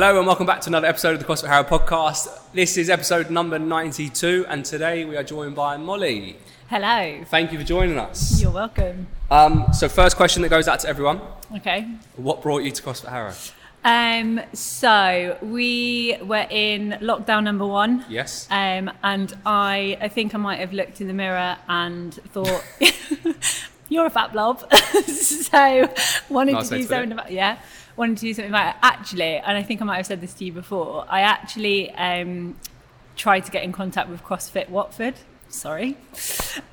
Hello and welcome back to another episode of the CrossFit Harrow podcast. This is episode number 92 and today we are joined by Molly. Hello. Thank you for joining us. You're welcome. Um, so first question that goes out to everyone. Okay. What brought you to CrossFit Harrow? Um, so we were in lockdown number one. Yes. Um, and I, I think I might have looked in the mirror and thought, "You're a fat blob." so wanted Nice to do something about yeah, wanted to do something about it. Actually, and I think I might have said this to you before. I actually um, tried to get in contact with CrossFit Watford. Sorry,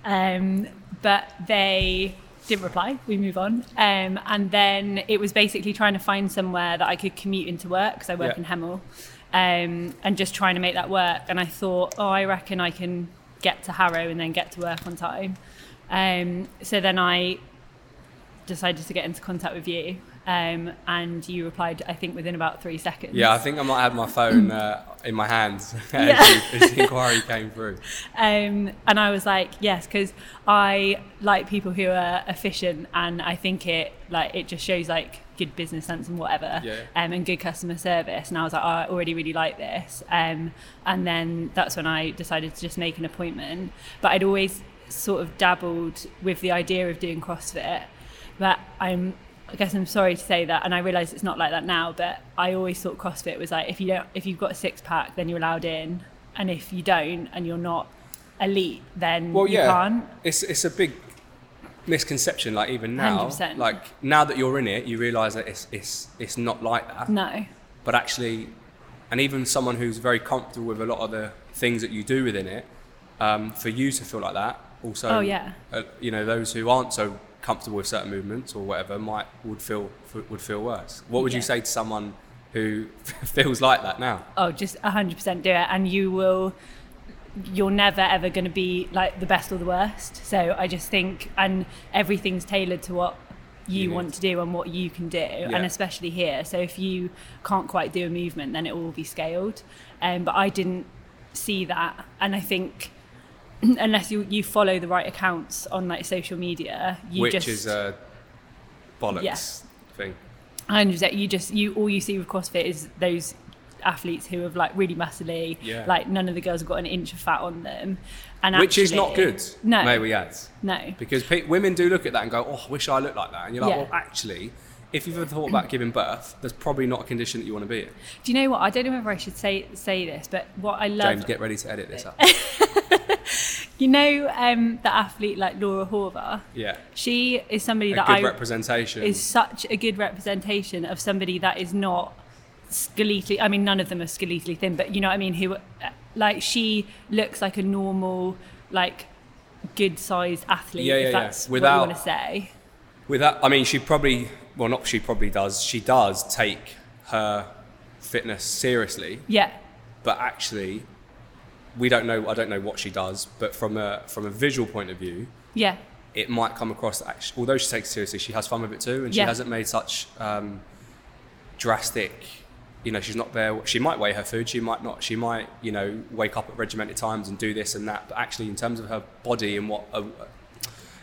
um, but they didn't reply. We move on, um, and then it was basically trying to find somewhere that I could commute into work because I work Yeah. in Hemel, um, and just trying to make that work. And I thought, oh, I reckon I can get to Harrow and then get to work on time. Um, so then I decided to get into contact with you, um, and you replied, I think, within about three seconds. Yeah, I think I might have my phone uh, in my hands as, Yeah. you- as the inquiry came through. Um, and I was like, yes, because I like people who are efficient, and I think it like it just shows like good business sense and whatever, Yeah. um, and good customer service. And I was like, oh, I already really like this. Um, and then that's when I decided to just make an appointment. But I'd always sort of dabbled with the idea of doing CrossFit, but I'm. I guess I'm sorry to say that, and I realise it's not like that now. But I always thought CrossFit was like if you don't, if you've got a six pack, then you're allowed in, and if you don't, and you're not elite, then Well, you yeah, can't. it's it's a big misconception. Like even now, 100%. like now that you're in it, you realise that it's it's it's not like that. No. but actually, and even someone who's very comfortable with a lot of the things that you do within it, um, for you to feel like that, also, Oh, yeah. uh, you know, those who aren't so comfortable with certain movements or whatever might would feel would feel worse. What would you say to someone who feels like that now? Oh, just 100% do it, and you will. You're never ever going to be like the best or the worst. So I just think, and everything's tailored to what you, You want to do and what you can do, Yeah. and especially here. So if you can't quite do a movement, then it will be scaled. Um, but I didn't see that, and I think unless you you follow the right accounts on like social media, you Which just is a bollocks Yeah. thing. hundred percent. You just you all you see with CrossFit is those athletes who have like really muscly. Yeah. Like none of the girls have got an inch of fat on them, and Which is not good. No, may we add? no. Because pe- women do look at that and go, "Oh, I wish I looked like that," and you're like, Yeah. "Well, actually." If you've ever thought about giving birth, there's probably not a condition that you want to be in. Do you know what? I don't know whether I should say say this, but what I love, James, get ready to edit this up. you know, um, the athlete like Laura Horvath. Yeah. She is somebody A that good I representation. is such a good representation of somebody that is not skeletally I mean none of them are skeletally thin but you know what I mean who uh, like she looks like a normal like good sized athlete Yeah, yeah, if yeah. that's Without- what you want to say With that, I mean, she probably, well, not she probably does. She does take her fitness seriously, yeah but actually, we don't know. I don't know what she does, but from a from a visual point of view, yeah it might come across that actually, although she takes it seriously, she has fun with it too, and she Yeah. hasn't made such um, drastic. You know, she's not there. She might weigh her food. She might not. She might, you know, wake up at regimented times and do this and that. But actually, in terms of her body and what a,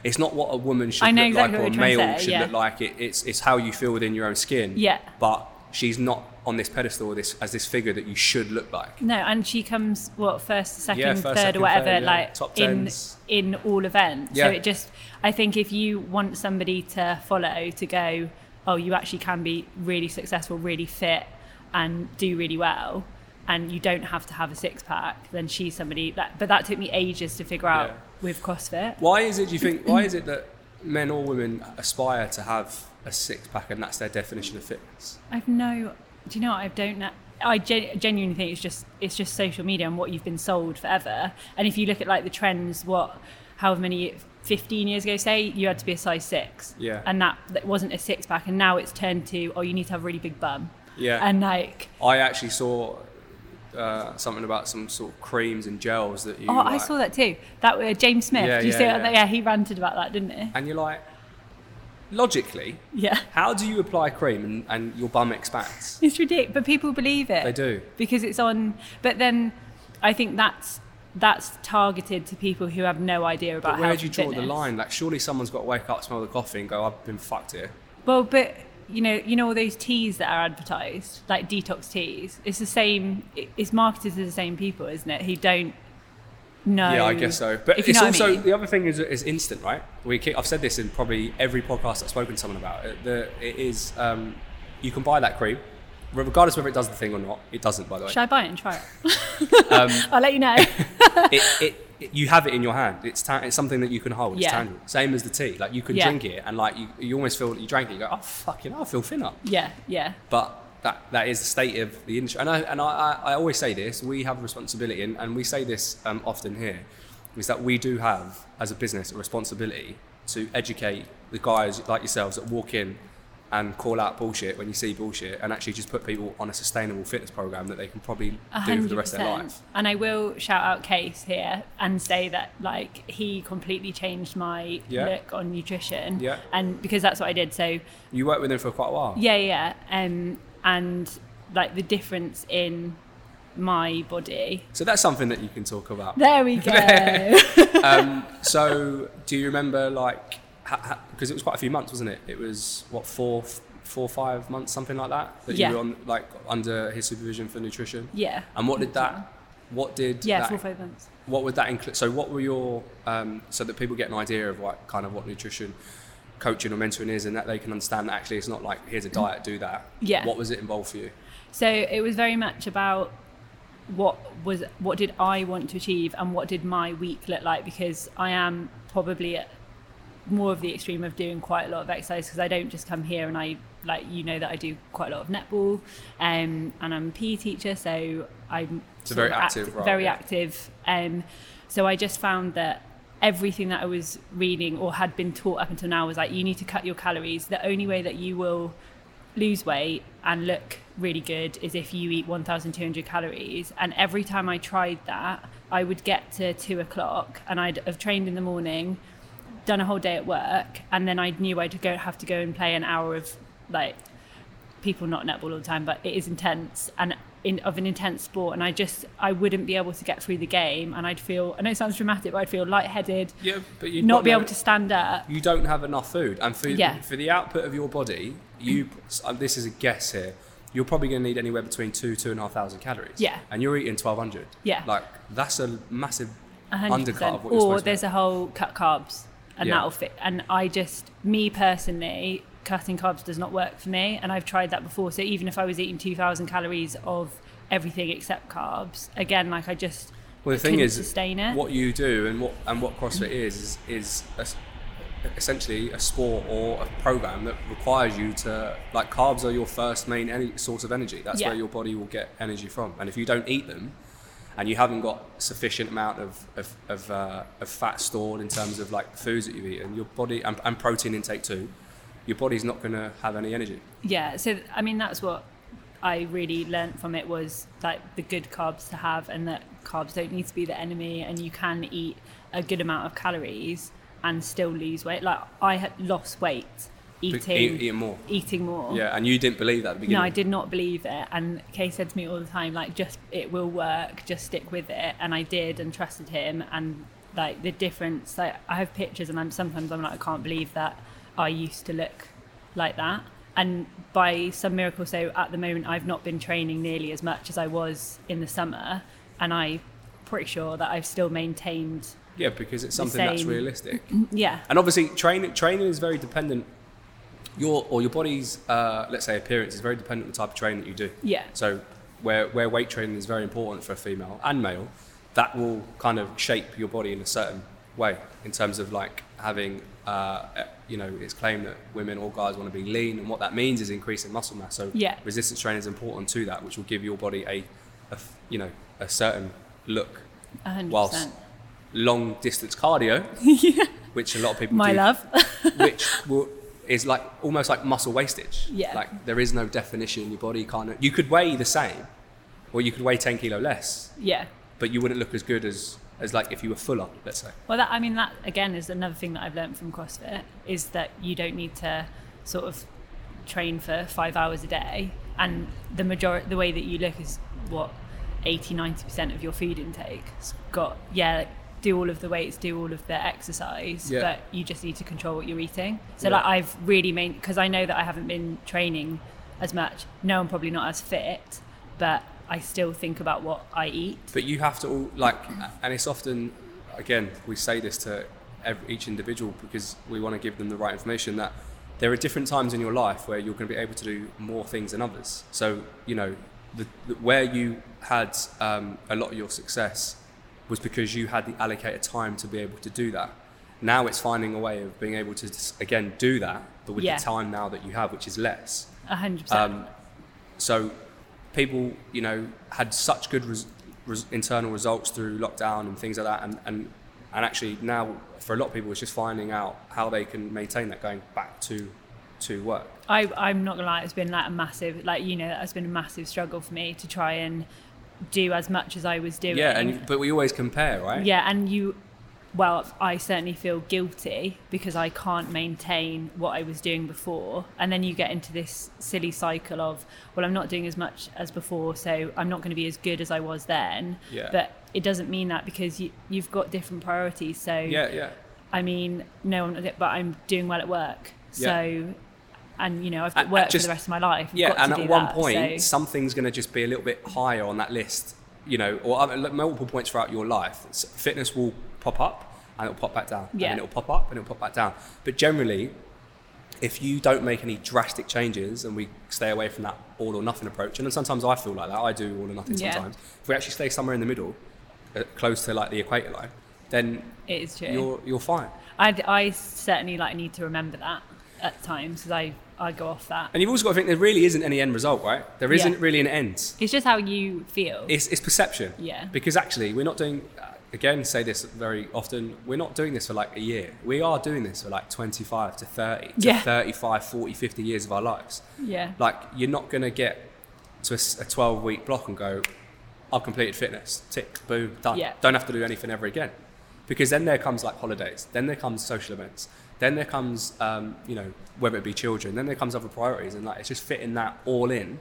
it's not what a woman should look exactly like or a you're trying to male say, should yeah. look like. It, it's it's how you feel within your own skin. Yeah. But she's not on this pedestal or this as this figure that you should look like. no and she comes what first second Yeah, first, third second, or whatever third, yeah. like Top in in all events Yeah. so it just I think if you want somebody to follow to go oh you actually can be really successful really fit and do really well and you don't have to have a six pack then she's somebody that but that took me ages to figure out Yeah. with CrossFit Why is it? Do you think? Why is it that men or women aspire to have a six pack and that's their definition of fitness? I've no. Do you know? what? I don't know. I gen- genuinely think it's just it's just social media and what you've been sold forever. And if you look at like the trends, what however many 15 years ago, say you had to be a size six, Yeah. and that, that wasn't a six pack, and now it's turned to oh you need to have a really big bum, Yeah. and like I actually saw uh, something about some sort of creams and gels that you. oh I saw that too. That uh, James Smith. Yeah, Did you yeah, see yeah. that? Yeah, he ranted about that, didn't he? And you're like, logically, Yeah. how do you apply cream and, and your bum expands? It's ridiculous, but people believe it. They do. because it's on. But then, I think that's that's targeted to people who have no idea about But where do you draw the line? Like, surely someone's got to wake up, smell the coffee, and go, "I've been fucked here." Well, but you know, you know all those teas that are advertised, like detox teas. It's the same. It's marketed to the same people, isn't it? Who don't know. Yeah, I guess so. But it's what I also mean. the other thing is is instant, right? We keep, I've said this in probably every podcast I've spoken to someone about. It, the, it is um, you can buy that cream, regardless whether it does the thing or not. It doesn't, by the way. Should I buy it and try it? Um, I'll let you know. it, it, you have it in your hand. It's ta- it's something that you can hold. It's Yeah. tangible. Same as the tea. Like you can Yeah. drink it and like you, you almost feel that you drank it. You go, oh fucking, I feel thinner. yeah, yeah, But that that is the state of the industry. And I and I, I, always say this: we have a responsibility, and, and we say this um, often here, is that we do have as a business a responsibility to educate the guys like yourselves that walk in and call out bullshit when you see bullshit, and actually just put people on a sustainable fitness program that they can probably a do for the rest of their life. And I will shout out Case here and say that like he completely changed my Yeah. look on nutrition. Yeah. And because that's what I did. So You worked with him for quite a while. yeah, yeah. Um, and like the difference in my body. So that's something that you can talk about. There we go. um, so do you remember like because it was quite a few months, wasn't it? It was what four, four, five months, something like that. That Yeah. you were on like under his supervision for nutrition. yeah. And what did that? What did Yeah, that, four five months. What would that include? So what were your um, so that people get an idea of what kind of what nutrition coaching or mentoring is, and that they can understand that actually it's not like here's a diet, do that. Yeah. What was it involved for you? So it was very much about what was what did I want to achieve and what did my week look like because I am probably at more of the extreme of doing quite a lot of exercise because I don't just come here and I like you know that I do quite a lot of netball um, and I'm a PE teacher so I'm So sort very active act- role, very yeah. active um, so I just found that everything that I was reading or had been taught up until now was like you need to cut your calories. The only way that you will lose weight and look really good is if you eat 1200 calories. And every time i tried that i would get to two o'clock and i'd have trained in the morning done a whole day at work and then i knew i'd go have to go and play an hour of like people not netball all the time but it is intense. And in, of an intense sport and i just i wouldn't be able to get through the game and i'd feel i know it sounds dramatic but i'd feel lightheaded Yeah, but you not be able to stand up you don't have enough food, and for Yeah. for the output of your body, you this is a guess here. You're probably going to need anywhere between two two and a half thousand calories. Yeah. and you're eating twelve hundred. Yeah. like that's a massive A hundred undercut of what you're Or there's a whole cut carbs, and Yeah. that'll fit. And I just, me personally, cutting carbs does not work for me, and I've tried that before. So even if I was eating 2,000 calories of everything except carbs, again, like I just Well, the thing is, sustain it. what you do and what and what CrossFit is is, is a essentially a sport or a program that requires you to like carbs are your first main any source of energy. That's Yeah. where your body will get energy from. And if you don't eat them, and you haven't got sufficient amount of of, of, uh, of fat stored in terms of like the foods that you've eaten, your body and, and protein intake too, your body's not going to have any energy. yeah so i mean that's what i really learnt from it was like the good carbs to have and that carbs don't need to be the enemy and you can eat a good amount of calories and still lose weight like i had lost weight eating Eat, eating more. eating more Yeah, and you didn't believe that at the beginning. no i did not believe it and kay said to me all the time like just it will work just stick with it and i did and trusted him and like the difference like i have pictures and i'm sometimes i'm like i can't believe that i used to look like that and by some miracle so at the moment i've not been training nearly as much as i was in the summer and i'm pretty sure that i've still maintained Yeah, because it's something that's realistic. yeah And obviously, training training is very dependent. Your or your body's uh, let's say appearance is very dependent on the type of training that you do. yeah So where where weight training is very important for a female and male, that will kind of shape your body in a certain way in terms of like having. Uh, you know, it's claimed that women or guys want to be lean, and what that means is increasing muscle mass. So Yeah. resistance training is important to that, which will give your body a you know, a certain look. 100% Whilst long distance cardio, which a lot of people my do, love which will, is like almost like muscle wastage. Yeah. Like there is no definition. In your body can't. You could weigh the same, or you could weigh ten kilo less, yeah but you wouldn't look as good as as like if you were fuller. Let's say. Well, that I mean, that again is another thing that I've learned from CrossFit is that you don't need to sort of train for five hours a day, and the majority, the way that you look is what 80 90 percent of your food intake. It's got yeah, like, do all of the weights, do all of the exercise, Yeah. but you just need to control what you're eating. So Yeah. like I've really made because I know that I haven't been training as much. No, I'm probably not as fit, but I still think about what I eat. But you have to all like, and it's often, again, we say this to every, each individual because we want to give them the right information. That there are different times in your life where you're going to be able to do more things than others. So you know, the, the, where you had um, a lot of your success was because you had the allocated time to be able to do that. Now it's finding a way of being able to just, again do that, but with Yeah. the time now that you have, which is less. A hundred percent. Um, so people, you know, had such good res- res- internal results through lockdown and things like that, and, and and actually now for a lot of people, it's just finding out how they can maintain that going back to to work. I, I'm not gonna lie, it's been like a massive, like you know, that's been a massive struggle for me to try and do as much as I was doing. Yeah, and but we always compare, right? Yeah, and you, well, I certainly feel guilty because I can't maintain what I was doing before. And then you get into this silly cycle of, well, I'm not doing as much as before, so I'm not going to be as good as I was then. Yeah. But it doesn't mean that because you, you've got different priorities. So, Yeah, yeah. I mean, no, I'm not, but I'm doing well at work. Yeah. So, and you know, I've got work just- for the rest of my life. I've Yeah, and at one that, point, so- something's going to just be a little bit higher on that list, you know, or multiple points throughout your life. Fitness will pop up and it'll pop back down, Yeah. and it'll pop up and it'll pop back down. But generally, if you don't make any drastic changes and we stay away from that all or nothing approach, and sometimes I feel like that, I do all or nothing Yeah. sometimes. If we actually stay somewhere in the middle, uh, close to like the equator line, then it is true. you're you're fine. I, I certainly like need to remember that at times because I, I go off that. And you've also got to think there really isn't any end result, right? There Yeah. isn't really an end. It's just how you feel. It's, it's perception. Yeah. Because actually, we're not doing, uh, again, say this very often, we're not doing this for like a year. We are doing this for like 25 to 30, to Yeah. 35, 40, 50 years of our lives. yeah. Like, you're not going to get to a 12 week block and go, I've completed fitness, tick, boom, done. Yeah. Don't have to do anything ever again. Because then there comes like holidays, then there comes social events, then there comes, um, you know, whether it be children, then there comes other priorities. And like, it's just fitting that all in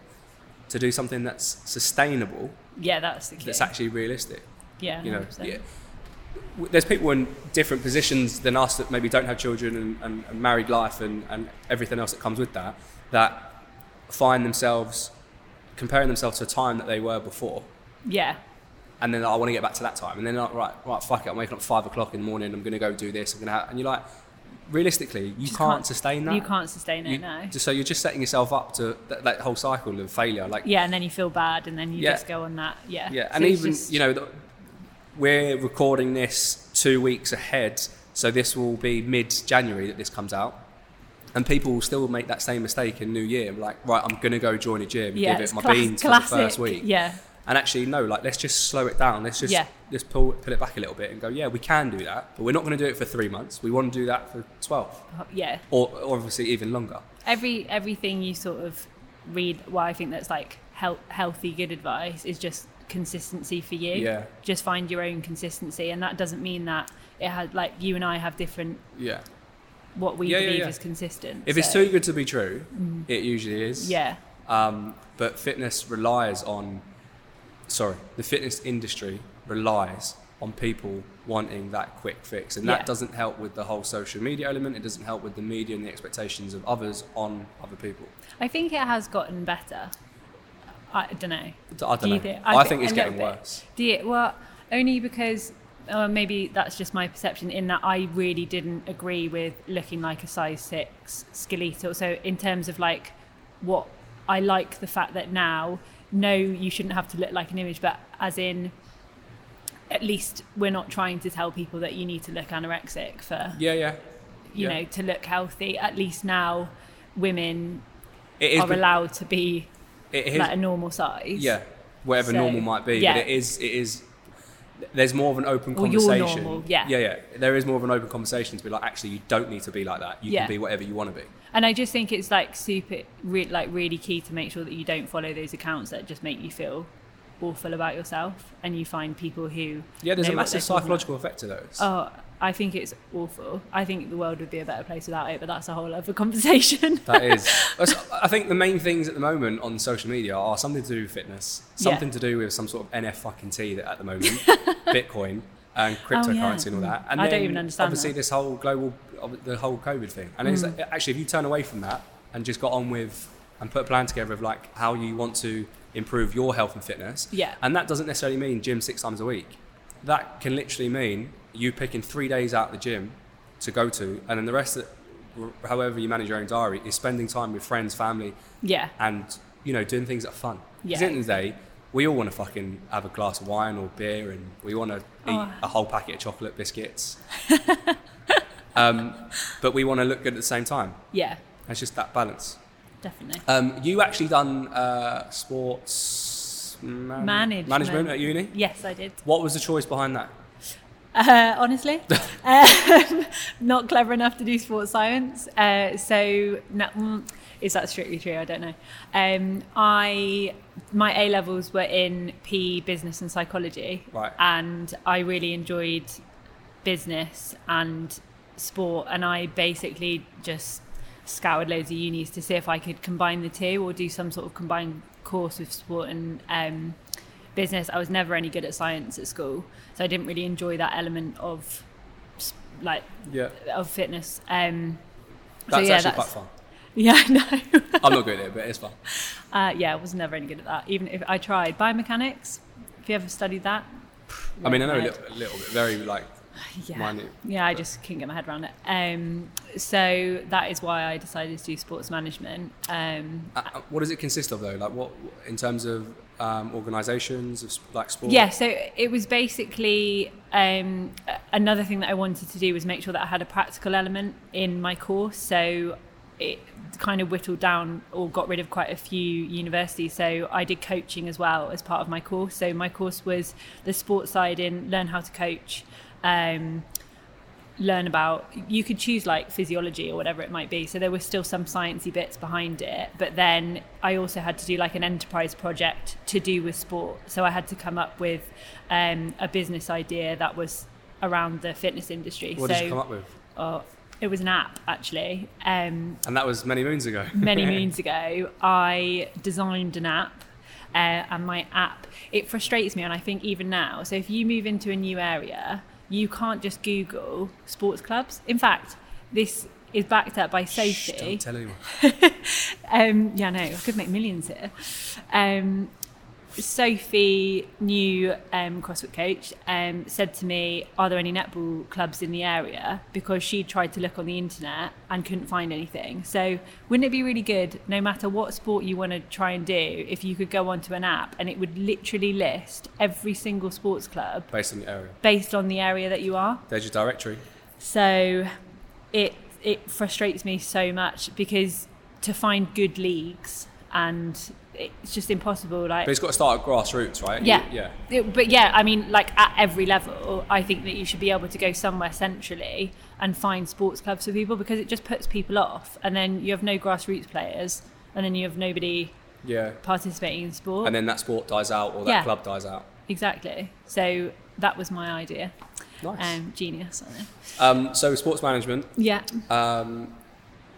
to do something that's sustainable Yeah, that's the key. that's actually realistic. Yeah, You know, 100%. yeah. There's people in different positions than us that maybe don't have children and, and, and married life and, and everything else that comes with that that find themselves comparing themselves to a time that they were before. yeah. And then I want to get back to that time. And then like, right, right, fuck it. I'm waking up at five o'clock in the morning. I'm going to go do this. I'm going to have, and you're like, realistically, you Just can't, sustain that. You can't sustain it, You- no. just- so you're just setting yourself up to that, that whole cycle of failure. Like, yeah, and then you feel bad, and then you Yeah. just go on that. Yeah. Yeah, So and even just- you know, the, we're recording this two weeks ahead, so this will be mid-January that this comes out, and people will still make that same mistake in New Year. Like, right, I'm gonna go join a gym, yeah, give it my class- beans classic. for the first week, Yeah, and actually, no, like let's just slow it down. Let's just Yeah. just pull pull it back a little bit and go, yeah, we can do that, but we're not going to do it for three months. We want to do that for twelve, oh, yeah. or, or obviously even longer. Every everything you sort of read, well, I think that's like health, healthy, good advice is just consistency for you. Yeah. Just find your own consistency, and that doesn't mean that it has like you and I have different Yeah. what we Yeah, yeah, believe yeah. is consistent. If it's too good to be true, it usually is. yeah, Um, but fitness relies on, sorry, the fitness industry relies on people wanting that quick fix. And that Yeah. doesn't help with the whole social media element. It doesn't help with the media and the expectations of others on other people. I think it has gotten better. I don't know. I don't Do know. think- I, I think it's getting worse. Do you, well, only because uh, maybe that's just my perception in that I really didn't agree with looking like a size six skeletal. So in terms of like what I like the fact that now, no, you shouldn't have to look like an image, but as in. At least we're not trying to tell people that you need to look anorexic for, Yeah, yeah. you yeah. know, to look healthy. At least now, women are allowed to be is like a normal size. yeah, whatever So, normal might be. yeah. But it is. It is. There's more of an open your conversation. normal, yeah. yeah, yeah. There is more of an open conversation to be like, actually, you don't need to be like that. You Yeah. can be whatever you want to be. And I just think it's like super, re- like really key to make sure that you don't follow those accounts that just make you feel awful about yourself, and you find people who Yeah, there's a massive they're talking about. psychological effect to those. Oh, I think it's awful. I think the world would be a better place without it, but that's a whole other conversation. That is. I think the main things at the moment on social media are something to do with fitness, Yeah. something to do with some sort of NF fucking T that at the moment, Bitcoin, and cryptocurrency and all Mm. that. And I don't even understand Obviously, that. this whole global, the whole COVID thing. And it's Mm. actually, if you turn away from that and just got on with and put a plan together of like how you want to improve your health and fitness. Yeah. And that doesn't necessarily mean gym six times a week. That can literally mean you picking three days out of the gym to go to, and then the rest, of, however you manage your own diary, is spending time with friends, family, Yeah. and you know doing things that are fun. Yeah. At the end of the day, we all want to fucking have a glass of wine or beer, and we want to eat Oh. a whole packet of chocolate biscuits. um, but we want to look good at the same time. Yeah. It's just that balance. Definitely. Um, you actually done uh, sports man- Management. management at uni. Yes, I did. What was the choice behind that? Uh, honestly, um, not clever enough to do sports science. Uh, so, no, mm, is that strictly true? I don't know. Um, I my A levels were in PE, business, and psychology, Right. and I really enjoyed business and sport, and I basically just scoured loads of unis to see if I could combine the two or do some sort of combined course with sport and um, business. I was never any good at science at school, so I didn't really enjoy that element of like Yeah, of fitness. Um, that's so yeah, actually that's, quite fun. Yeah, I know. I'm not good at it, but it's fun. uh, yeah, I was never any good at that. Even if I tried biomechanics. If you ever studied that, I mean, I know a little, a little bit, very like yeah. minute. Yeah, I just couldn't get my head around it. Um, so that is why I decided to do sports management. Um, Uh, uh, what does it consist of though? Like what in terms of um, organisations of like sport? yeah, so it was basically um, another thing that I wanted to do was make sure that I had a practical element in my course. So it kind of whittled down or got rid of quite a few universities. So I did coaching as well as part of my course. So my course was the sports side in learn how to coach. Um, learn about you could choose like physiology or whatever it might be so there were still some sciencey bits behind it but then i also had to do like an enterprise project to do with sport so i had to come up with um, a business idea that was around the fitness industry What so did you come up with? oh, it was an app actually um, And that was many moons ago. many moons ago, I designed an app. Uh, and my app, it frustrates me, and I think even now. So if you move into a new area, you can't just Google sports clubs. In fact, this is backed up by Shh, Sophie. don't tell anyone. Um, yeah, no, I could make millions here. Um, Sophie, new um, CrossFit coach, um, said to me, "Are there any netball clubs in the area?" Because she tried to look on the internet and couldn't find anything. So, wouldn't it be really good, no matter what sport you want to try and do, if you could go onto an app and it would literally list every single sports club Based on the area. based on the area that you are? There's your directory. So it it frustrates me so much because to find good leagues and it's just impossible. Like But it's got to start at grassroots, right? yeah, You- yeah. It- but yeah, I mean, like at every level, I think that you should be able to go somewhere centrally and find sports clubs for people because it just puts people off, and then you have no grassroots players, and then you have nobody Yeah. participating in sport. And then that sport dies out or that Yeah. club dies out. exactly. So that was my idea. Nice. Um, genius. I know. Um, so sports management, Yeah. um,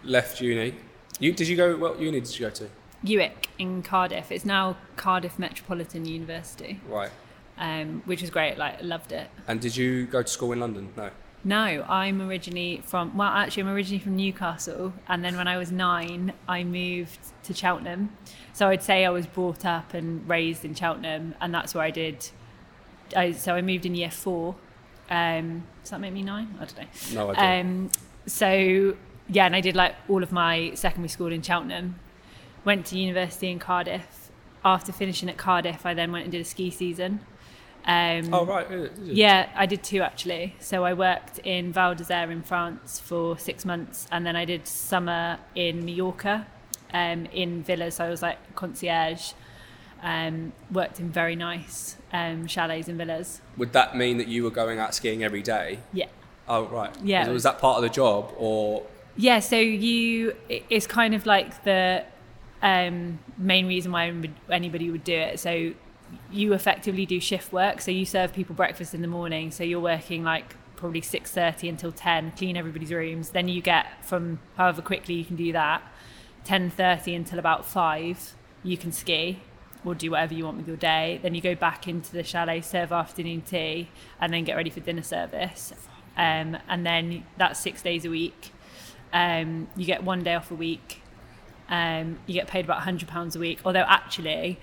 left uni. You did you go? What uni did you go to? UWIC in Cardiff. It's now Cardiff Metropolitan University, Right. um, which was great. Like, loved it. And did you go to school in London? No. No, I'm originally from, well, actually, I'm originally from Newcastle. And then when I was nine, I moved to Cheltenham. So I'd say I was brought up and raised in Cheltenham. And that's where I did, I, so I moved in year four. Um, does that make me nine? I don't know. No idea. Um, so yeah, and I did like all of my secondary school in Cheltenham. Went to university in Cardiff. After finishing at Cardiff, I then went and did a ski season. Um, oh right. Yeah, I did two actually. So I worked in Val d'Isère in France for six months, and then I did summer in Mallorca, um, in villas. So I was like concierge. Um, worked in very nice um, chalets and villas. Would that mean that you were going out skiing every day? Yeah, Oh right. Yeah, Was, was was- that part of the job or? yeah. So you, it's kind of like the um, main reason why anybody would do it. So you effectively do shift work. So you serve people breakfast in the morning. So you're working like probably six thirty until ten, clean everybody's rooms. Then you get from however quickly you can do that, ten thirty until about five, you can ski, or do whatever you want with your day. Then you go back into the chalet, serve afternoon tea, and then get ready for dinner service. Um, and then that's six days a week. Um, you get one day off a week. Um, you get paid about £100 a week. Although, actually,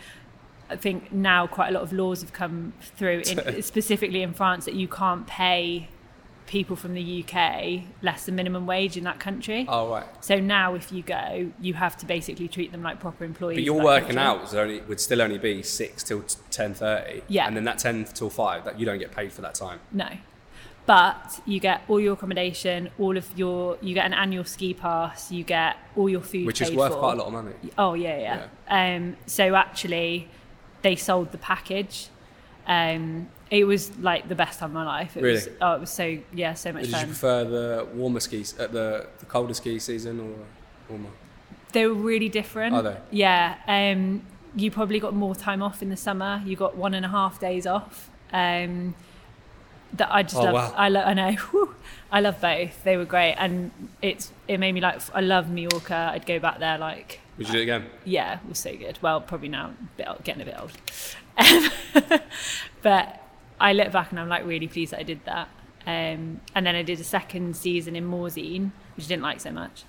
I think now quite a lot of laws have come through, in, specifically in France, that you can't pay people from the UK less than minimum wage in that country. Oh right. So now, if you go, you have to basically treat them like proper employees. But your working hours only would still only be six till ten thirty. Yeah. And then that ten till five, that you don't get paid for that time. No. But you get all your accommodation, all of your, you get an annual ski pass, you get all your food Which is worth for. quite a lot of money. Oh yeah, yeah. Um, so actually, they sold the package. Um, it was like the best time of my life. It was, Really? oh, it was so yeah, so much Did you prefer the warmer skis at the, the colder ski season or warmer? They were really different. Are they? Yeah. Um, you probably got more time off in the summer. You got one and a half days off. Um, that I just Oh, love. wow. I love. I know. Whew. I love both. They were great, and it's it made me like. I love Mallorca. I'd go back there like Would you do it again? yeah, it was so good. Well, probably now, bit old, getting a bit old. Um, but I look back and I'm like really pleased that I did that. Um, and then I did a second season in Morzine, which I didn't like so much.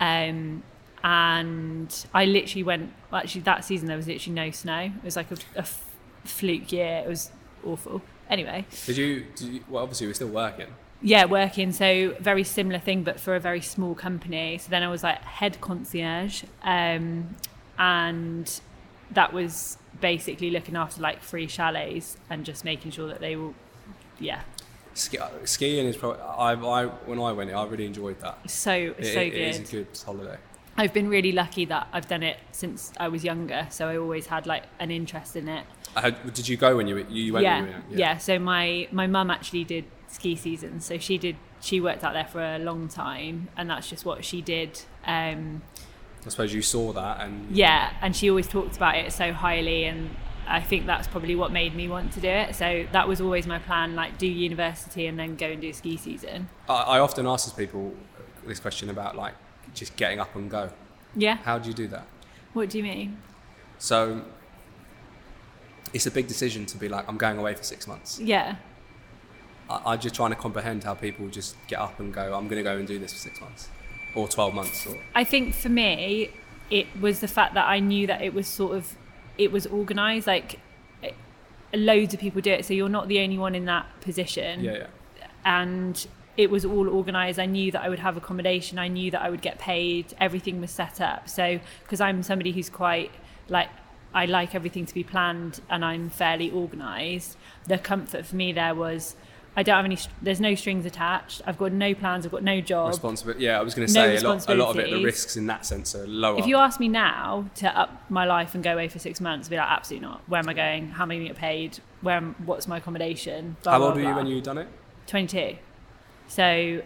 Um, and I literally went, well, actually, that season there was literally no snow. It was like a, a f- fluke year. It was awful. Anyway, Did you, did you? Well, obviously, we're still working. yeah, working. So very similar thing, but for a very small company. So then I was like head concierge, um, and that was basically looking after like free chalets and just making sure that they were, yeah, Ski, skiing is probably. I, I when I went, I really enjoyed that. so It- so it good. is a good holiday. I've been really lucky that I've done it since I was younger, so I always had like an interest in it. Did you go when you were- you went? yeah, you were young? yeah, So my my mum actually did ski season, so she did. She worked out there for a long time, and that's just what she did. Um, I suppose you saw that and Yeah, and she always talked about it so highly, and I think that's probably what made me want to do it. So that was always my plan, like do university and then go and do ski season. I, I often ask these people this question about like just getting up and go. Yeah. How do you do that? What do you mean? So it's a big decision to be like, I'm going away for six months. Yeah. I, I'm just trying to comprehend how people just get up and go, I'm going to go and do this for six months or 12 months. Or, I think for me, it was the fact that I knew that it was sort of, it was organised. Like, it, loads of people do it, so you're not the only one in that position. yeah, yeah. and it was all organized i knew that i would have accommodation i knew that i would get paid everything was set up so because i'm somebody who's quite like i like everything to be planned and i'm fairly organized the comfort for me there was i don't have any there's no strings attached i've got no plans i've got no job Responsibility. Yeah, I was going to No say a lot, a lot of it, the risks in that sense are lower. if you ask me now to up my life and go away for six months, I'd be like, absolutely not. Where am I going? How am I going to get paid? Where? Am, what's my accommodation? Blah, how blah, old were you when you done it? 22. So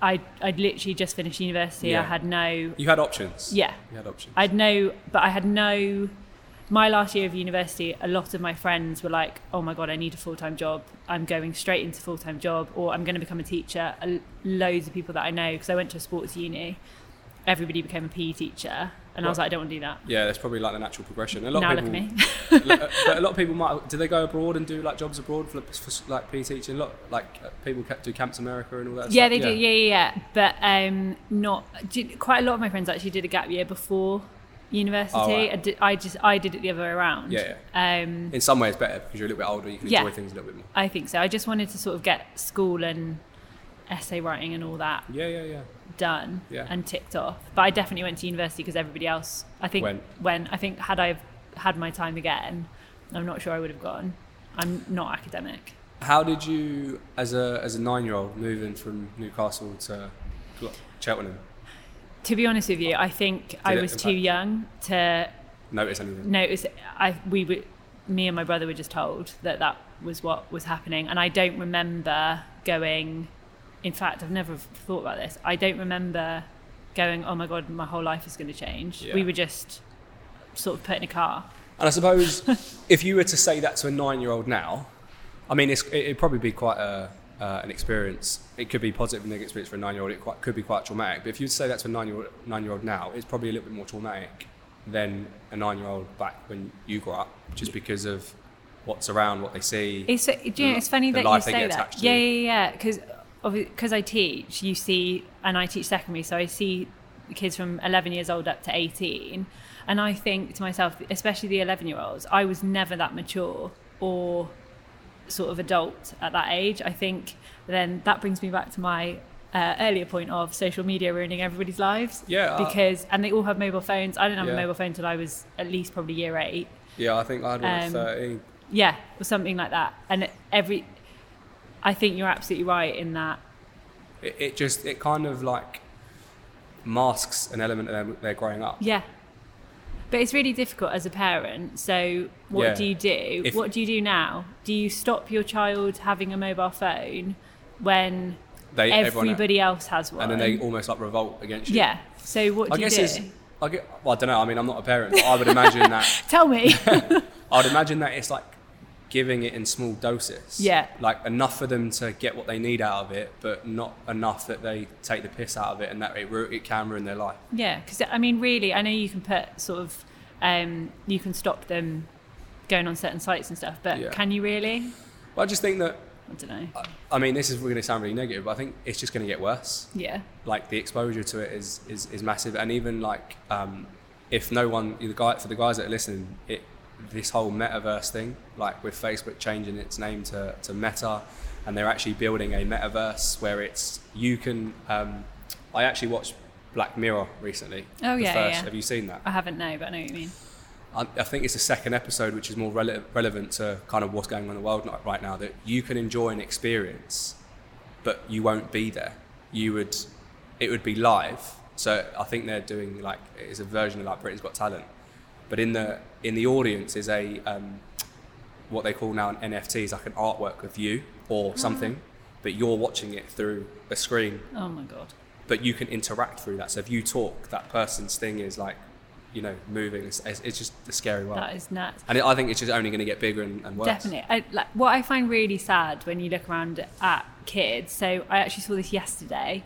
I I'd literally just finished university. Yeah. I had no You had options. yeah. You had options. I had no but I had no my last year of university, a lot of my friends were like, "Oh my god, I need a full-time job. I'm going straight into full-time job or I'm going to become a teacher." Loads of people that I know because I went to a sports uni, everybody became a PE teacher, and I was like, "I don't want to do that." yeah, that's probably like the natural progression. A lot now of look at me. But a lot of people might. Do they go abroad and do like jobs abroad for, for like PE teaching? A lot like uh, people do camps America and all that. yeah, stuff. they do. Yeah, yeah, yeah. But um, not did, quite a lot of my friends actually did a gap year before university. Oh, right. I, did, I just I did it the other way around. Yeah, Um, In some ways, better because you're a little bit older. You can Yeah. enjoy things a little bit more. I think so. I just wanted to sort of get school and essay writing and all that Yeah, yeah, yeah. done Yeah. and ticked off. But I definitely went to university because everybody else. I think Went. when I think had I had my time again, I'm not sure I would have gone. I'm not academic. How did you, as a as a nine year old, moving from Newcastle to Cheltenham, To be honest with you, I think I was too young to notice anything? notice. I we were, me and my brother were just told that that was what was happening, and I don't remember going. In fact, I've never thought about this. I don't remember going. Oh my god, my whole life is going to change. Yeah. We were just sort of put in a car. And I suppose if you were to say that to a nine year old now, I mean, it'd probably be quite a, uh, an experience. It could be positive and negative experience for a nine year old. It quite, could be quite traumatic. But if you say that to a nine year old nine year old now, it's probably a little bit more traumatic than a nine-year-old back when you grew up, just because of what's around, what they see. It's do you know, it's funny the that you say that. Yeah, yeah, yeah. Because because I teach, you see, and I teach secondary, so I see kids from 11 years old up to 18, and I think to myself, especially the 11 year olds, I was never that mature or sort of adult at that age. I think then that brings me back to my uh, earlier point of social media ruining everybody's lives. Yeah, uh, Because and they all have mobile phones. I didn't have Yeah. a mobile phone till I was at least probably year eight. Yeah, I think I had one at Um, 13. Yeah, or something like that. And every, I think you're absolutely right in that. It, it just, it kind of like masks an element of them, their growing up. Yeah. But it's really difficult as a parent. So, what Yeah. do you do? If- what do you do now? Do you stop your child having a mobile phone when They, everybody else has one? and then they almost like revolt against you. yeah. So, what do I you guess do? I get, well, I don't know. I mean, I'm not a parent, but I would imagine that, Tell me. I'd imagine that it's like giving it in small doses. Yeah. Like enough for them to get what they need out of it, but not enough that they take the piss out of it and that it, it can ruin their life. yeah. Because, I mean, really, I know you can put sort of, um, you can stop them going on certain sites and stuff, but Yeah. can you really? But I just think that, I don't know. I mean, this is going to sound really negative, but I think it's just going to get worse. Yeah. like the exposure to it is is, is massive and even like um, if no one the guy for the guys that are listening it this whole metaverse thing like with facebook changing its name to, to meta and they're actually building a metaverse where it's you can um, i actually watched black mirror recently Oh, yeah, first. yeah. have you seen that I haven't, no, but I know what you mean. I, I think it's the second episode which is more rele- relevant to kind of what's going on in the world right now that you can enjoy an experience but you won't be there you would it would be live so i think they're doing like it's a version of like britain's got talent but in the in the audience is a um, what they call now an nft is like an artwork of you or something but you're watching it through a screen Oh my God. but you can interact through that so if you talk that person's thing is like you know moving it's, it's just a scary world That is nuts. and I think it's just only going to get bigger and, and worse. Definitely. I, like, what I find really sad when you look around at kids, so I actually saw this yesterday.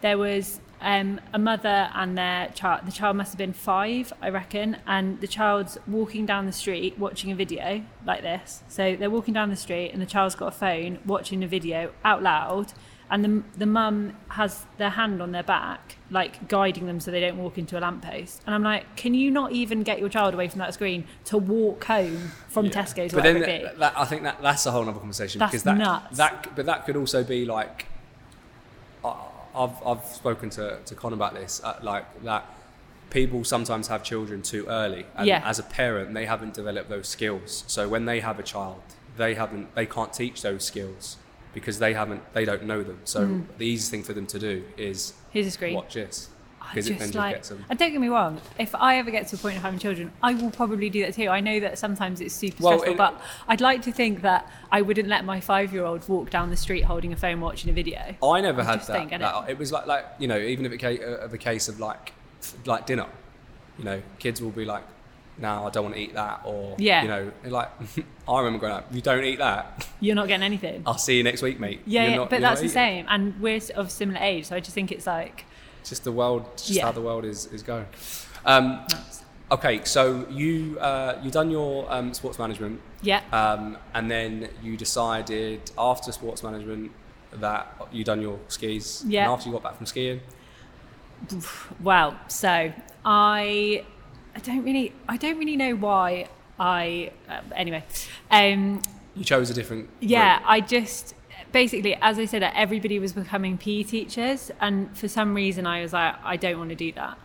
There was um, a mother and their child. The child must have been five, I reckon, and the child's walking down the street watching a video like this. So they're walking down the street, and the child's got a phone watching a video out loud. And the, the mum has their hand on their back, like guiding them so they don't walk into a lamppost. And I'm like, can you not even get your child away from that screen to walk home from Tesco's, But then that, that- I think that that's a whole other conversation That's because that nuts. that but that could also be like I've I've spoken to to Con about this uh, like that people sometimes have children too early and Yeah. as a parent they haven't developed those skills so when they have a child they haven't they can't teach those skills because they haven't they don't know them so Mm. the easiest thing for them to do is Here's a screen. watch this because it then just just like, gets them and don't get me wrong, if I ever get to a point of having children, I will probably do that too. I know that sometimes it's super Well, stressful, in- but I'd like to think that I wouldn't let my five year old walk down the street holding a phone watching a video. I never I had that. get That- it was like, like you know, even if it came uh, of a case of like, like dinner, you know, kids will be like, "No, I don't want to eat that," or Yeah. you know, like I remember growing up, "You don't eat that. You're not getting anything. I'll see you next week, mate." yeah, yeah not- but that's the same. And we're of similar age, so I just think it's like, just the world, just Yeah. how the world is is going. Um, okay, so you uh, you done your um, sports management, yeah. um, and then you decided after sports management that you done your skis. Yeah. And after you got back from skiing, Well, so I, I don't really, I don't really know why I. Uh, anyway, um, you chose a different. yeah, route. I just basically, as I said, everybody was becoming PE teachers, and for some reason, I was like, I don't want to do that.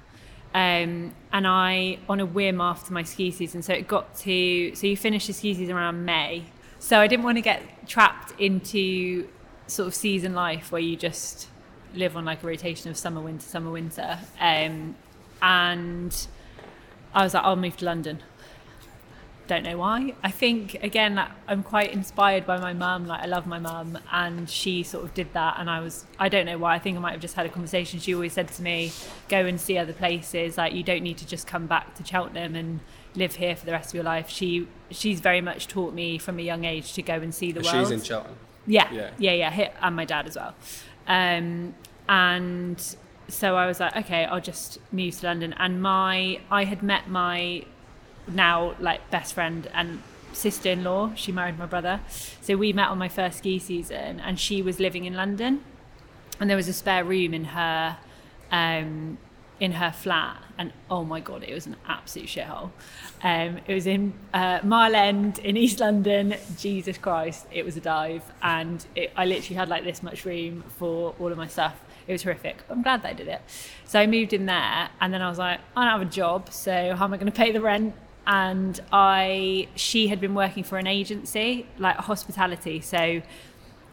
Um, and I, on a whim after my ski season, so it got to, so you finish the ski season around May. So I didn't want to get trapped into sort of season life where you just live on like a rotation of summer, winter, summer, winter. Um, and I was like, I'll move to London. Don't know why. I think again, I'm quite inspired by my mum. Like I love my mum, and she sort of did that. And I was, I don't know why. I think I might have just had a conversation. She always said to me, "Go and see other places. Like you don't need to just come back to Cheltenham and live here for the rest of your life." She, she's very much taught me from a young age to go and see the world. She's in Cheltenham. Yeah, Yeah. yeah, yeah, and my dad as well. Um, and so I was like, okay, I'll just move to London. And my, I had met my now like best friend and sister-in-law. She married my brother, so we met on my first ski season, and she was living in London, and there was a spare room in her, um, in her flat, and oh my god, it was an absolute shithole. Um, it was in uh, Mile End in East London. Jesus Christ, it was a dive, and it, I literally had like this much room for all of my stuff. It was horrific. I'm glad I did it. So I moved in there, and then I was like, I don't have a job, so how am I going to pay the rent? And I, she had been working for an agency, like hospitality, so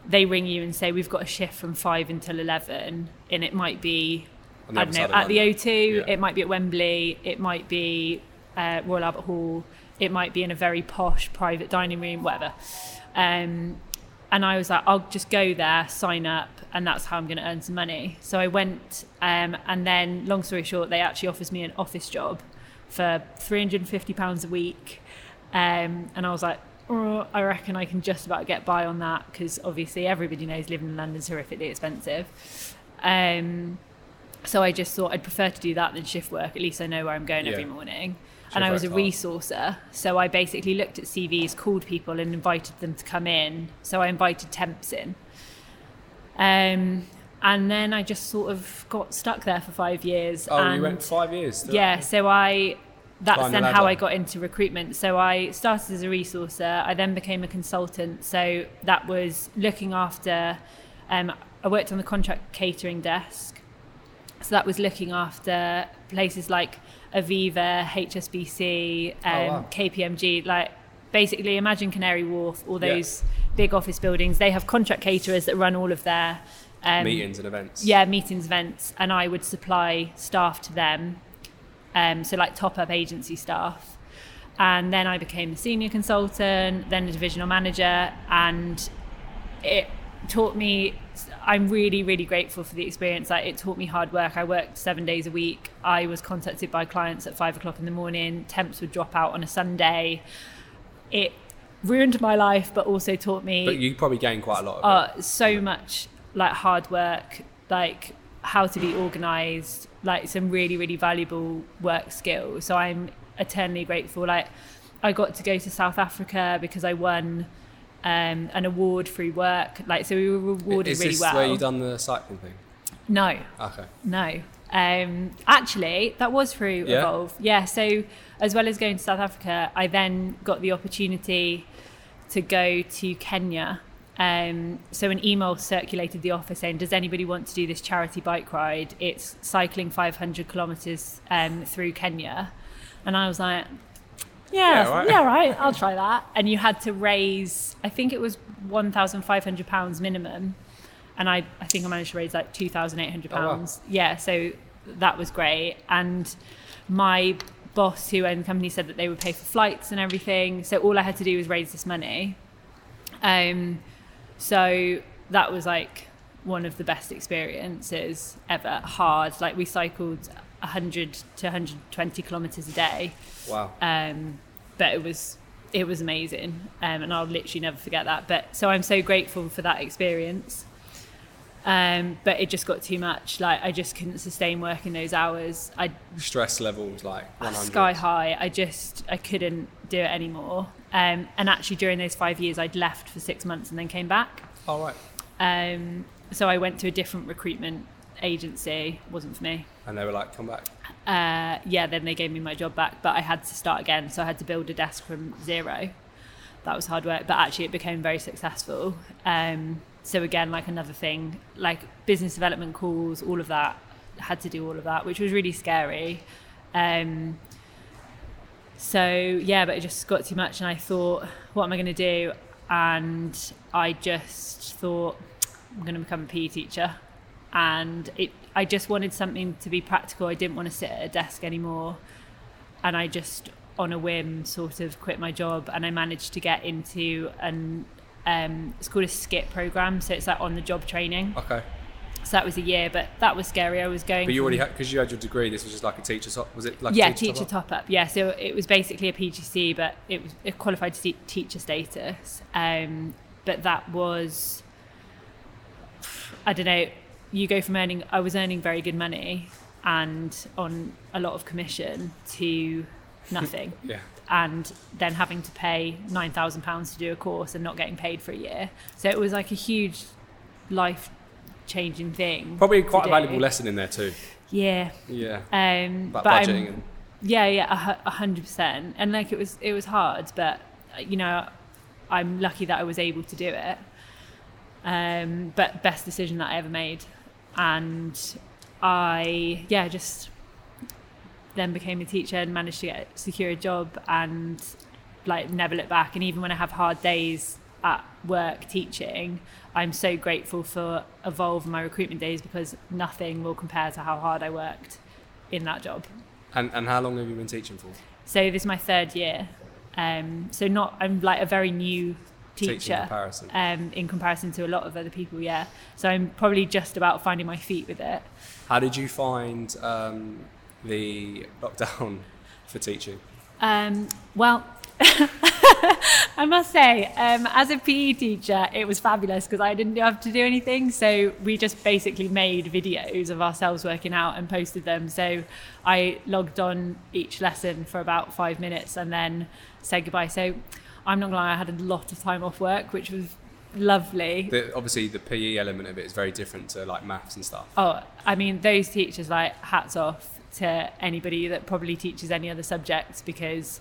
they ring you and say we've got a shift from five until eleven, and it might be I don't know at the O2, Yeah. it might be at Wembley, it might be uh, Royal Albert Hall, it might be in a very posh private dining room, whatever. Um, and I was like, I'll just go there, sign up, and that's how I'm going to earn some money. So I went, um, and then, long story short, they actually offers me an office job for £350 a week. Um, and I was like, oh, I reckon I can just about get by on that because obviously everybody knows living in London's horrifically expensive. Um, so I just thought I'd prefer to do that than shift work. At least I know where I'm going every morning. Shift and I was a resourcer. So I basically looked at CVs, called people, and invited them to come in. So I invited temps in. Um, and then I just sort of got stuck there for five years. Oh, and you went five years. yeah, so I that's then how. I got into recruitment. So I started as a resourcer. I then became a consultant. So that was looking after. Um, I worked on the contract catering desk. So that was looking after places like Aviva, HSBC, um, Oh, wow. KPMG. Like basically, imagine Canary Wharf, all Yeah. those big office buildings. They have contract caterers that run all of their um, meetings and events. yeah, meetings, events, and I would supply staff to them. Um, so like top up agency staff. And then I became a senior consultant, then a divisional manager, and it taught me. I'm really, really grateful for the experience. Like it taught me hard work. I worked seven days a week. I was contacted by clients at five o'clock in the morning. Temps would drop out on a Sunday. It ruined my life, but also taught me But you probably gained quite a lot of it. uh, so much like hard work, like how to be organized, like some really, really valuable work skills. So I'm eternally grateful. Like I got to go to South Africa because I won um, an award through work. Like so we were rewarded Is really this well. where you done the cycling thing? no, Okay. no. Um, actually, that was through Yeah? Evolve. Yeah. So, as well as going to South Africa, I then got the opportunity to go to Kenya. Um, so, an email circulated the office saying, "Does anybody want to do this charity bike ride? It's cycling 500 kilometers um, through Kenya." And I was like, Yeah, yeah, right. yeah, right. I'll try that. And you had to raise, I think it was one thousand five hundred pounds minimum, and I, I think I managed to raise like two thousand eight hundred Oh, wow. pounds. Yeah, so that was great. And my boss, who owned the company, said that they would pay for flights and everything. So all I had to do was raise this money. Um, so that was like one of the best experiences ever. Hard, like we cycled 100 to 120 kilometers a day. Wow. um, but it was it was amazing. Um, and I'll literally never forget that. But so I'm so grateful for that experience. Um, but it just got too much. Like I just couldn't sustain working those hours. I Stress levels like 100. sky high. I just I couldn't do it anymore um, and actually during those five years I'd left for six months and then came back All right. um, so I went to a different recruitment agency wasn't for me And they were like, come back. uh, yeah, then they gave me my job back, but I had to start again. So I had to build a desk from zero. That was hard work, but actually it became very successful. Um, so again, like another thing, like business development calls, all of that, had to do all of that, which was really scary. Um, so yeah, but it just got too much, and I thought, what am I going to do? And I just thought, I'm going to become a PE teacher and it I just wanted something to be practical. I didn't want to sit at a desk anymore. And I just on a whim sort of quit my job and I managed to get into an um, it's called a SCITT program so it's like on the job training Okay. So that was a year but that was scary I was going But you already had because you had your degree. This was just like a teacher top- Was it like yeah a teacher, teacher top up? top up yeah so it was basically a PGC but it was it qualified to te- teacher status um, but that was I don't know you go from earning I was earning very good money and on a lot of commission to nothing Yeah. and then having to pay nine thousand pounds to do a course and not getting paid for a year. So it was like a huge life changing thing. Probably quite a do. valuable lesson in there too. Yeah. Yeah. Um About but budgeting and yeah, yeah, a hundred percent. And like it was, it was hard, but you know, I'm lucky that I was able to do it. Um, but best decision that I ever made, and I yeah just then became a teacher and managed to get secure a job and like never look back. And even when I have hard days at work teaching, I'm so grateful for Evolve and my recruitment days because nothing will compare to how hard I worked in that job. and, and how long have you been teaching for? So this is my third year. Um, so not I'm like a very new teacher comparison. um, in comparison to a lot of other people. Yeah. So I'm probably just about finding my feet with it. How did you find um, the lockdown for teaching? Um, well, I must say, um, as a PE teacher, it was fabulous because I didn't have to do anything. So we just basically made videos of ourselves working out and posted them. So I logged on each lesson for about five minutes and then said goodbye. So I'm not gonna lie, I had a lot of time off work, which was lovely. The, obviously, the PE element of it is very different to like maths and stuff. Oh, I mean, those teachers, like, hats off to anybody that probably teaches any other subjects because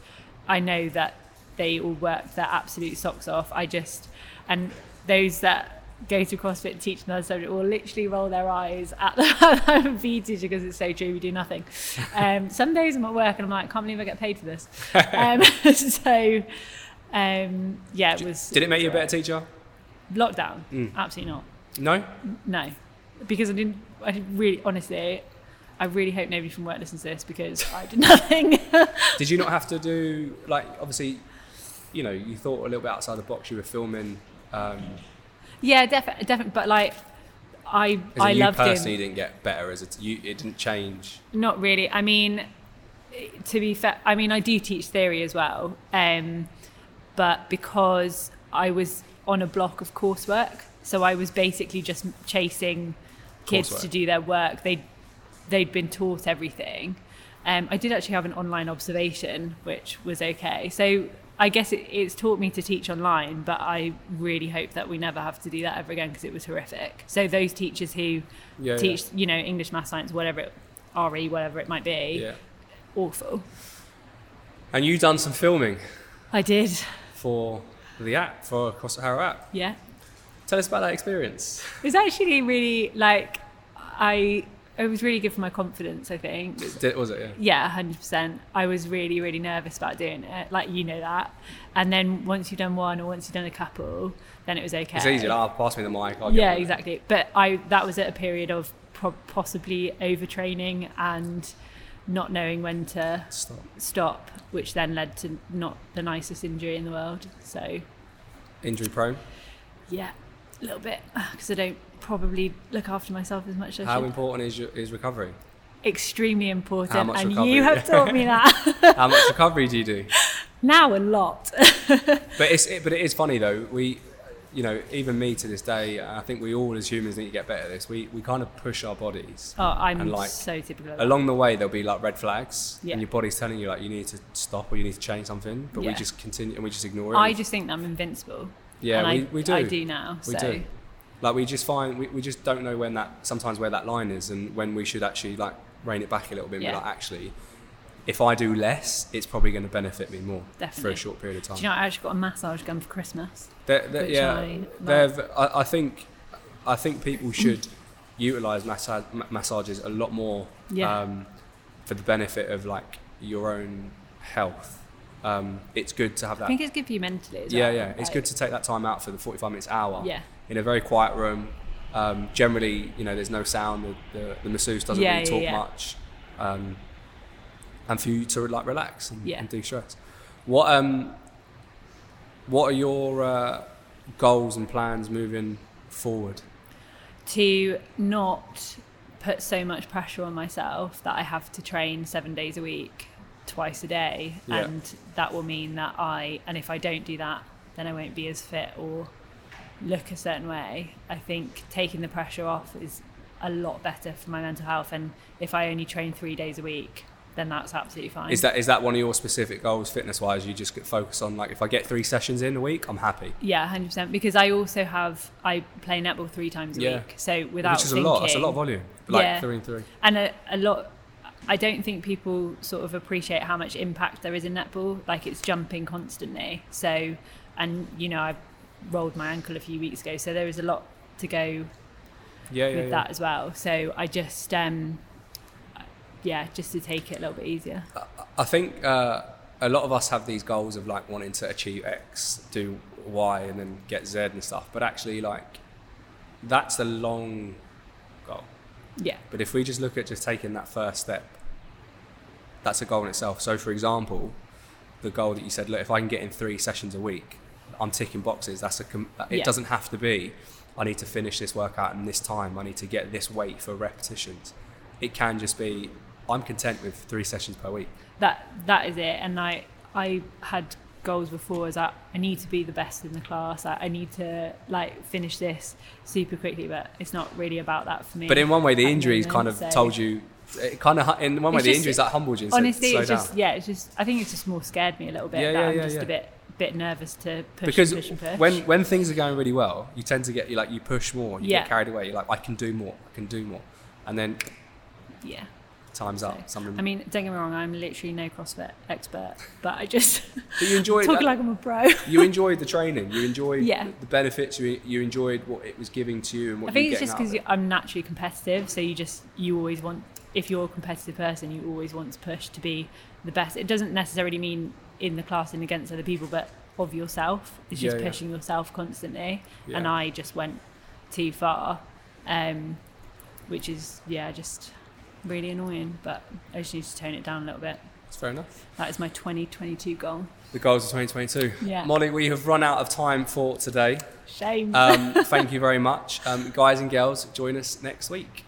I know that they all work their absolute socks off. I just, and those that go to CrossFit teach another subject will literally roll their eyes at the I'm a PE teacher because it's so true, we do nothing. Um, some days I'm at work and I'm like, can't believe I get paid for this. Um, so, um, yeah, it was. Did it make you a better teacher? Lockdown? Mm. Absolutely not. No. No, because I didn't. I didn't really, honestly, I really hope nobody from work listens to this because I did nothing. Did you not have to do like obviously, you know, you thought a little bit outside the box. You were filming. Um, yeah, definitely, definitely. But like, I I it you loved personally doing. didn't get better as it you it didn't change. Not really. I mean, to be fair, I mean I do teach theory as well, um, but because I was on a block of coursework, so I was basically just chasing kids Coursework. to do their work. They they'd been taught everything. Um, I did actually have an online observation, which was okay. So I guess it, it's taught me to teach online, but I really hope that we never have to do that ever again because it was horrific. So those teachers who Yeah. teach, you know, English, math, science, whatever, it, RE, whatever it might be, yeah. awful. And you done some filming I did, for the app for Harrow app. yeah. Tell us about that experience. It was actually really like I. It was really good for my confidence. I think. Did, was it? Yeah. Yeah, hundred percent. I was really, really nervous about doing it. Like you know that. And then once you've done one or once you've done a couple, then it was okay. It's easy. Pass me the mic. I'll yeah, exactly. But I that was at a period of pro- possibly overtraining and not knowing when to Stop. stop, which then led to not the nicest injury in the world. So Injury prone. yeah, a little bit because I don't probably look after myself as much as I How should. important is your, is recovery? Extremely important, and recovery? you have taught me that How much recovery do you do? now a lot. But it's it, but it is funny though. We, you know, even me to this day, I think we all as humans need to get better at this. We we kind of push our bodies. Oh, I'm And, like, so typical. Along the way, there'll be like red flags, Yeah. and your body's telling you like you need to stop or you need to change something. But we just continue and we just ignore it. I just think that I'm invincible. yeah, and we, I, we do. I do now. We so do. Like we just find we, we just don't know when that sometimes where that line is and when we should actually like rein it back a little bit and Yeah. be like actually if I do less it's probably going to benefit me more for a short period of time. Do you know I actually got a massage gun for Christmas? They're- they're- yeah, I I, I think I think people should utilize massage, massages a lot more Yeah. um, for the benefit of like your own health. Um, it's good to have that. I think it's good for you mentally as Yeah, well. yeah. It's like- good to take that time out for the 45 minutes hour Yeah. In a very quiet room. Um, generally, you know, there's no sound. The, the, the masseuse doesn't Yeah, really yeah, talk yeah. much, um, and for you to like relax and, Yeah. and de-stress. What um, what are your uh, goals and plans moving forward? to not put so much pressure on myself that I have to train seven days a week, twice a day, Yeah. and that will mean that I and if I don't do that, then I won't be as fit or look a certain way. I think taking the pressure off is a lot better for my mental health. And if I only train three days a week, then that's absolutely fine. Is that is that one of your specific goals, fitness wise? You just get focus on like if I get three sessions in a week, I'm happy. Yeah, hundred percent. Because I also have I play netball three times a Yeah. week, so without Which is thinking, a lot. That's a lot of volume. Like Yeah. three and three. and a, a lot. I don't think people sort of appreciate how much impact there is in netball. Like it's jumping constantly. So, and you know, I rolled my ankle a few weeks ago, so there is a lot to go Yeah, yeah, with yeah. that as well. So I just, um, yeah, just to take it a little bit easier. I think uh, a lot of us have these goals of like wanting to achieve X, do Y, and then get Z and stuff. But actually, like that's a long goal. Yeah, But if we just look at just taking that first step, that's a goal in itself. So, for example, the goal that you said, look, if I can get in three sessions a week, I'm ticking boxes. That's a. Com- it Yeah. doesn't have to be. I need to finish this workout in this time. I need to get this weight for repetitions. It can just be. I'm content with three sessions per week. that that is it. And I I had goals before as I, I need to be the best in the class. I, I need to like finish this super quickly, but it's not really about that for me. But in one way, the injuries moment, kind of so- told you. It kind of in one way It's the just- injuries that humbled you. Honestly, it's Slow just yeah, it's just I think it's just more scared me a little bit Yeah, that yeah, I'm yeah, just yeah. a bit bit nervous to push because and push and push. when when things are going really well, you tend to get you like you push more, you Yeah. get carried away. You're like, I can do more, I can do more, and then yeah. time's So, up. Something. I mean, don't get me wrong, I'm literally no CrossFit expert, but I just but you enjoyed talk that. like I'm a pro. you enjoyed the training. You enjoyed Yeah. the benefits. You you enjoyed what it was giving to you and what I think it's just because. I'm naturally competitive, so you just you always want if you're a competitive person, you always want to push to be the best. It doesn't necessarily mean in the class and against other people, but of yourself. It's just Yeah, yeah. pushing yourself constantly, and I just went too far, um, which is yeah, just really annoying. But I just need to tone it down a little bit. It's fair enough. That is my 2022 goal. The goals of 2022. Yeah. Molly, we have run out of time for today. Shame. Um, thank you very much, um, guys and girls. Join us next week.